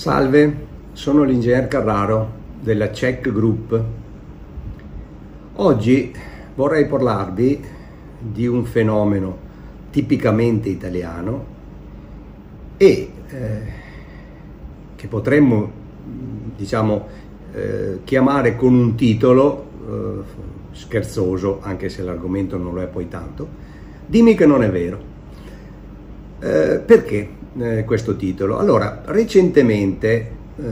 Salve, sono l'ingegner Carraro della Check Group. Oggi vorrei parlarvi di un fenomeno tipicamente italiano e eh, che potremmo diciamo eh, chiamare con un titolo eh, scherzoso, anche se l'argomento non lo è poi tanto. Dimmi che non è vero. Eh, perché? Eh, questo titolo? Allora, recentemente, eh,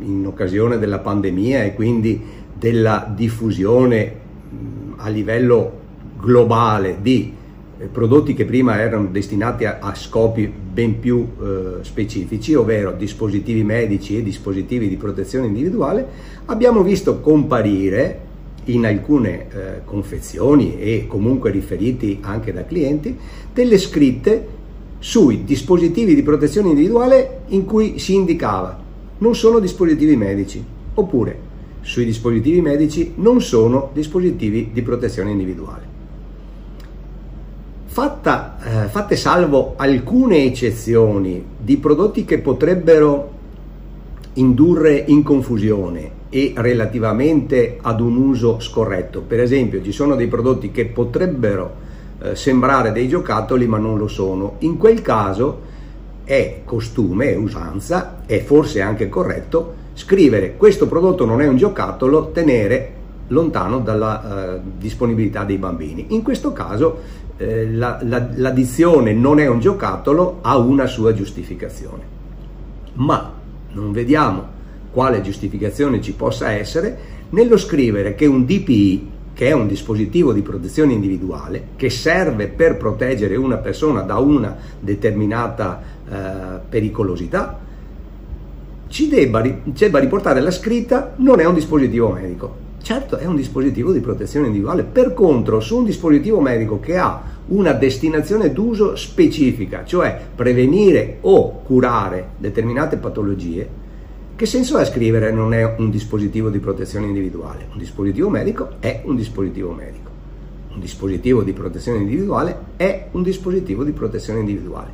in occasione della pandemia e quindi della diffusione mh, a livello globale di eh, prodotti che prima erano destinati a, a scopi ben più eh, specifici, ovvero dispositivi medici e dispositivi di protezione individuale, abbiamo visto comparire in alcune eh, confezioni e comunque riferiti anche da clienti delle scritte sui dispositivi di protezione individuale in cui si indicava. Non sono dispositivi medici. Oppure sui dispositivi medici non sono dispositivi di protezione individuale. Fatta, eh, fatte salvo alcune eccezioni di prodotti che potrebbero indurre in confusione e relativamente ad un uso scorretto, per esempio ci sono dei prodotti che potrebbero eh, sembrare dei giocattoli ma non lo sono. In quel caso è costume, è usanza, è forse anche corretto scrivere questo prodotto non è un giocattolo, tenere lontano dalla eh, disponibilità dei bambini. In questo caso eh, la, la, l'addizione non è un giocattolo ha una sua giustificazione. Ma non vediamo quale giustificazione ci possa essere nello scrivere che un DPI che è un dispositivo di protezione individuale che serve per proteggere una persona da una determinata eh, pericolosità, ci debba, debba riportare la scritta non è un dispositivo medico. Certo, è un dispositivo di protezione individuale. Per contro, su un dispositivo medico che ha una destinazione d'uso specifica, cioè prevenire o curare determinate patologie, che senso ha scrivere non è un dispositivo di protezione individuale? Un dispositivo medico è un dispositivo medico. Un dispositivo di protezione individuale è un dispositivo di protezione individuale.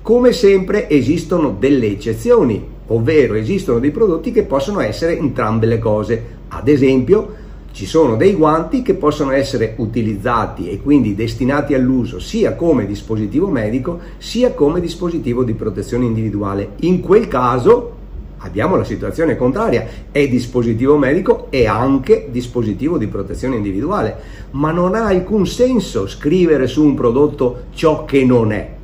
Come sempre esistono delle eccezioni, ovvero esistono dei prodotti che possono essere entrambe le cose. Ad esempio, ci sono dei guanti che possono essere utilizzati e quindi destinati all'uso sia come dispositivo medico sia come dispositivo di protezione individuale. In quel caso abbiamo la situazione contraria, è dispositivo medico e anche dispositivo di protezione individuale, ma non ha alcun senso scrivere su un prodotto ciò che non è.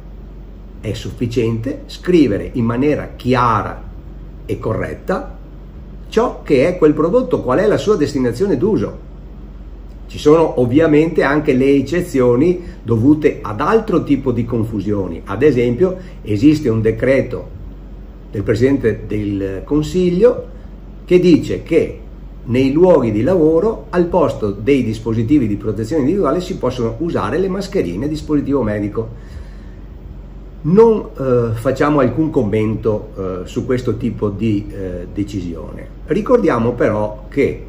È sufficiente scrivere in maniera chiara e corretta ciò che è quel prodotto, qual è la sua destinazione d'uso. Ci sono ovviamente anche le eccezioni dovute ad altro tipo di confusioni. Ad esempio, esiste un decreto del Presidente del Consiglio che dice che nei luoghi di lavoro al posto dei dispositivi di protezione individuale si possono usare le mascherine dispositivo medico. Non eh, facciamo alcun commento eh, su questo tipo di eh, decisione. Ricordiamo però che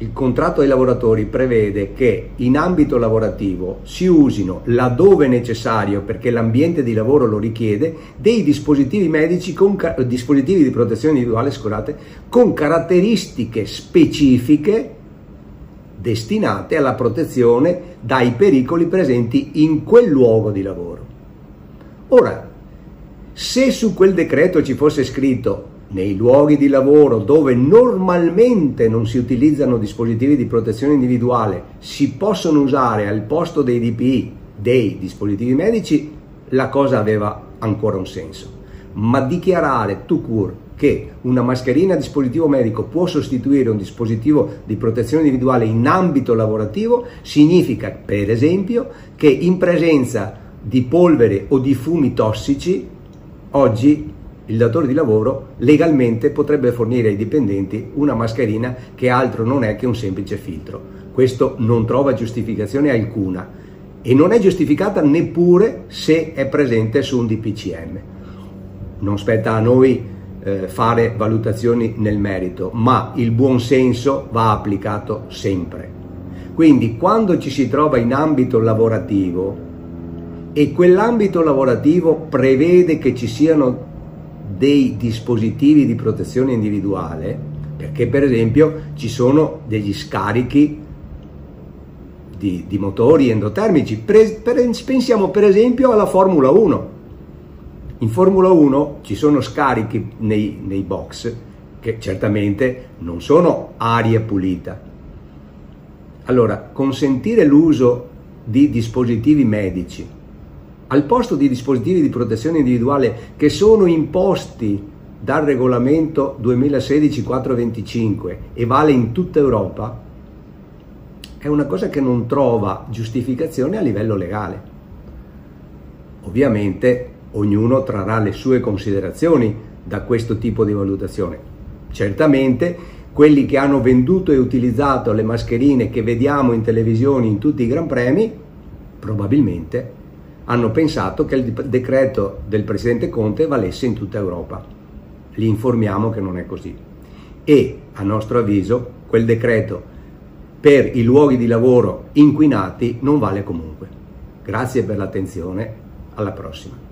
il contratto dei lavoratori prevede che in ambito lavorativo si usino laddove necessario perché l'ambiente di lavoro lo richiede dei dispositivi medici con dispositivi di protezione individuale scusate, con caratteristiche specifiche destinate alla protezione dai pericoli presenti in quel luogo di lavoro. Ora, se su quel decreto ci fosse scritto nei luoghi di lavoro dove normalmente non si utilizzano dispositivi di protezione individuale si possono usare al posto dei DPI dei dispositivi medici, la cosa aveva ancora un senso. Ma dichiarare to cure che una mascherina a dispositivo medico può sostituire un dispositivo di protezione individuale in ambito lavorativo significa, per esempio, che in presenza di polvere o di fumi tossici oggi il datore di lavoro legalmente potrebbe fornire ai dipendenti una mascherina che altro non è che un semplice filtro. Questo non trova giustificazione alcuna e non è giustificata neppure se è presente su un DPCM. Non spetta a noi eh, fare valutazioni nel merito, ma il buon senso va applicato sempre. Quindi quando ci si trova in ambito lavorativo e quell'ambito lavorativo prevede che ci siano dei dispositivi di protezione individuale, perché per esempio ci sono degli scarichi di, di motori endotermici. Per, per, pensiamo per esempio alla Formula 1. In Formula 1 ci sono scarichi nei, nei box che certamente non sono aria pulita. Allora, consentire l'uso di dispositivi medici al posto di dispositivi di protezione individuale che sono imposti dal regolamento 2016-425 e vale in tutta Europa, è una cosa che non trova giustificazione a livello legale. Ovviamente ognuno trarrà le sue considerazioni da questo tipo di valutazione. Certamente quelli che hanno venduto e utilizzato le mascherine che vediamo in televisione in tutti i Gran Premi, probabilmente hanno pensato che il decreto del Presidente Conte valesse in tutta Europa. Li informiamo che non è così. E, a nostro avviso, quel decreto per i luoghi di lavoro inquinati non vale comunque. Grazie per l'attenzione, alla prossima.